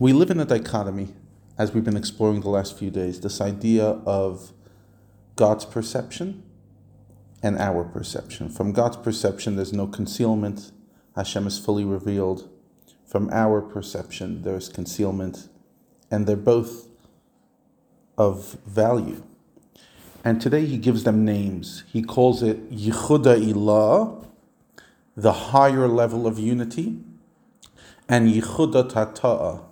We live in a dichotomy, as we've been exploring the last few days, this idea of God's perception and our perception. From God's perception, there's no concealment, Hashem is fully revealed. From our perception, there's concealment, and they're both of value. And today he gives them names. He calls it Yichuda Ilah, the higher level of unity, and Yichuda Tata'a.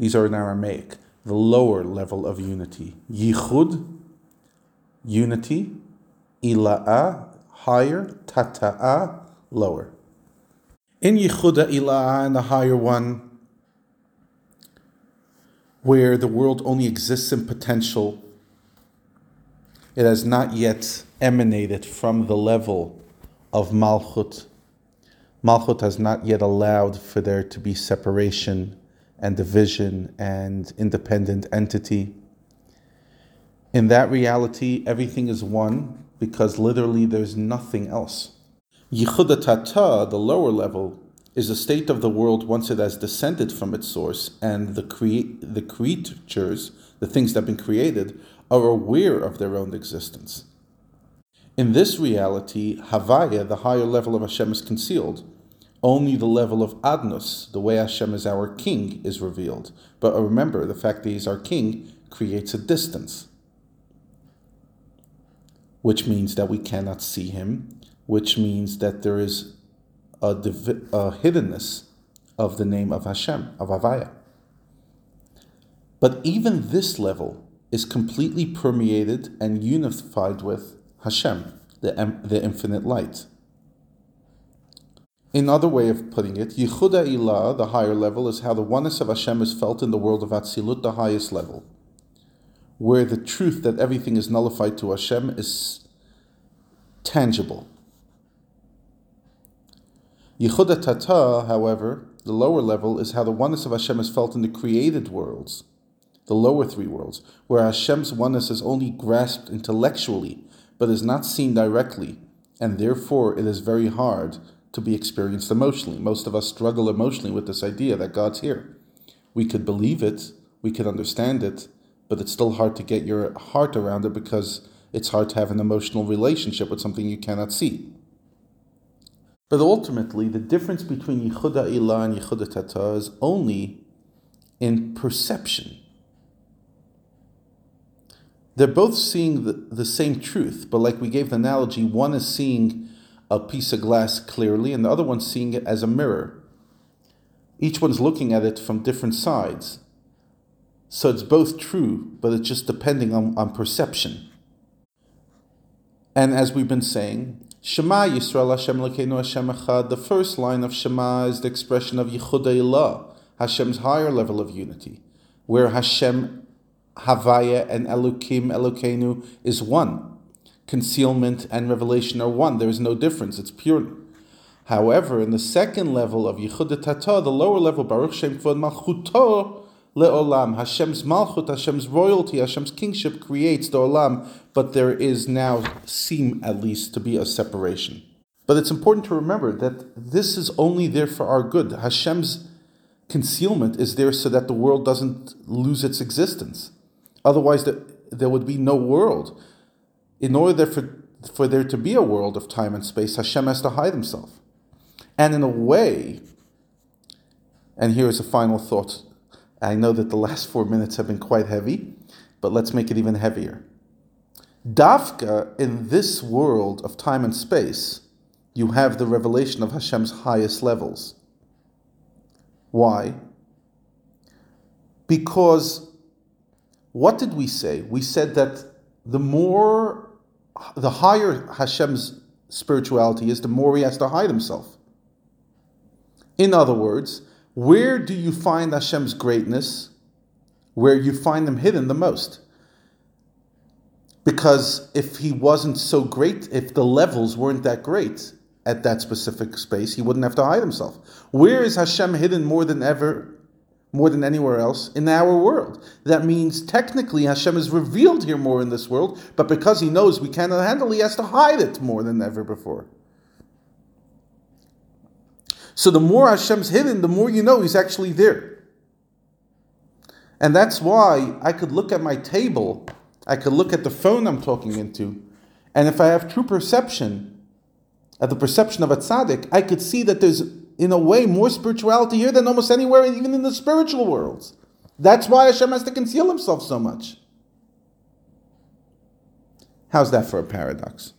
These are in Aramaic, the lower level of unity. Yichud, unity, Ila'a, higher, Tata'a, lower. In Yichuda Ila'a, and the higher one, where the world only exists in potential, it has not yet emanated from the level of Malchut. Malchut has not yet allowed for there to be separation and division and independent entity. In that reality, everything is one because literally there's nothing else. Yichuda Tata, the lower level, is a state of the world once it has descended from its source and the, crea- the creatures, the things that have been created, are aware of their own existence. In this reality, Havaya, the higher level of Hashem, is concealed. Only the level of Adnus, the way Hashem is our king, is revealed. But remember, the fact that he's our king creates a distance, which means that we cannot see him, which means that there is a, a hiddenness of the name of Hashem, of Avaya. But even this level is completely permeated and unified with Hashem, the, the infinite light. Another way of putting it, Yichuda Ilah, the higher level, is how the oneness of Hashem is felt in the world of Atzilut, the highest level, where the truth that everything is nullified to Hashem is tangible. Yichuda Tata, however, the lower level, is how the oneness of Hashem is felt in the created worlds, the lower three worlds, where Hashem's oneness is only grasped intellectually, but is not seen directly, and therefore it is very hard to be experienced emotionally. Most of us struggle emotionally with this idea that God's here. We could believe it, we could understand it, but it's still hard to get your heart around it because it's hard to have an emotional relationship with something you cannot see. But ultimately, the difference between Yichuda Ilah and Yichuda Tata is only in perception. They're both seeing the, the same truth, but like we gave the analogy, one is seeing a piece of glass clearly, and the other one's seeing it as a mirror. Each one's looking at it from different sides. So it's both true, but it's just depending on, on perception. And as we've been saying, Shema Yisrael Hashem Elokeinu Hashem Echad, the first line of Shema is the expression of Yichuda Ilah, Hashem's higher level of unity, where Hashem, Havaya, and Elokim, Elokeinu is one concealment and revelation are one. There is no difference. It's pure. However, in the second level of Yichud Tata, the lower level, Baruch Shem Kvod Malchuto Le'olam, Hashem's Malchut, Hashem's royalty, Hashem's kingship creates the Olam, but there is now, seem at least, to be a separation. But it's important to remember that this is only there for our good. Hashem's concealment is there so that the world doesn't lose its existence. Otherwise, there would be no world in order for, for there to be a world of time and space, Hashem has to hide himself. And in a way, and here is a final thought. I know that the last four minutes have been quite heavy, but let's make it even heavier. Dafka, in this world of time and space, you have the revelation of Hashem's highest levels. Why? Because what did we say? We said that the more the higher Hashem's spirituality is, the more he has to hide himself. In other words, where do you find Hashem's greatness? Where you find him hidden the most. Because if he wasn't so great, if the levels weren't that great at that specific space, he wouldn't have to hide himself. Where is Hashem hidden more than ever more than anywhere else in our world. That means technically Hashem is revealed here more in this world, but because He knows we cannot handle, He has to hide it more than ever before. So the more Hashem's hidden, the more you know He's actually there. And that's why I could look at my table, I could look at the phone I'm talking into, and if I have true perception, at the perception of a tzaddik, I could see that there's, in a way, more spirituality here than almost anywhere, even in the spiritual worlds. That's why Hashem has to conceal himself so much. How's that for a paradox?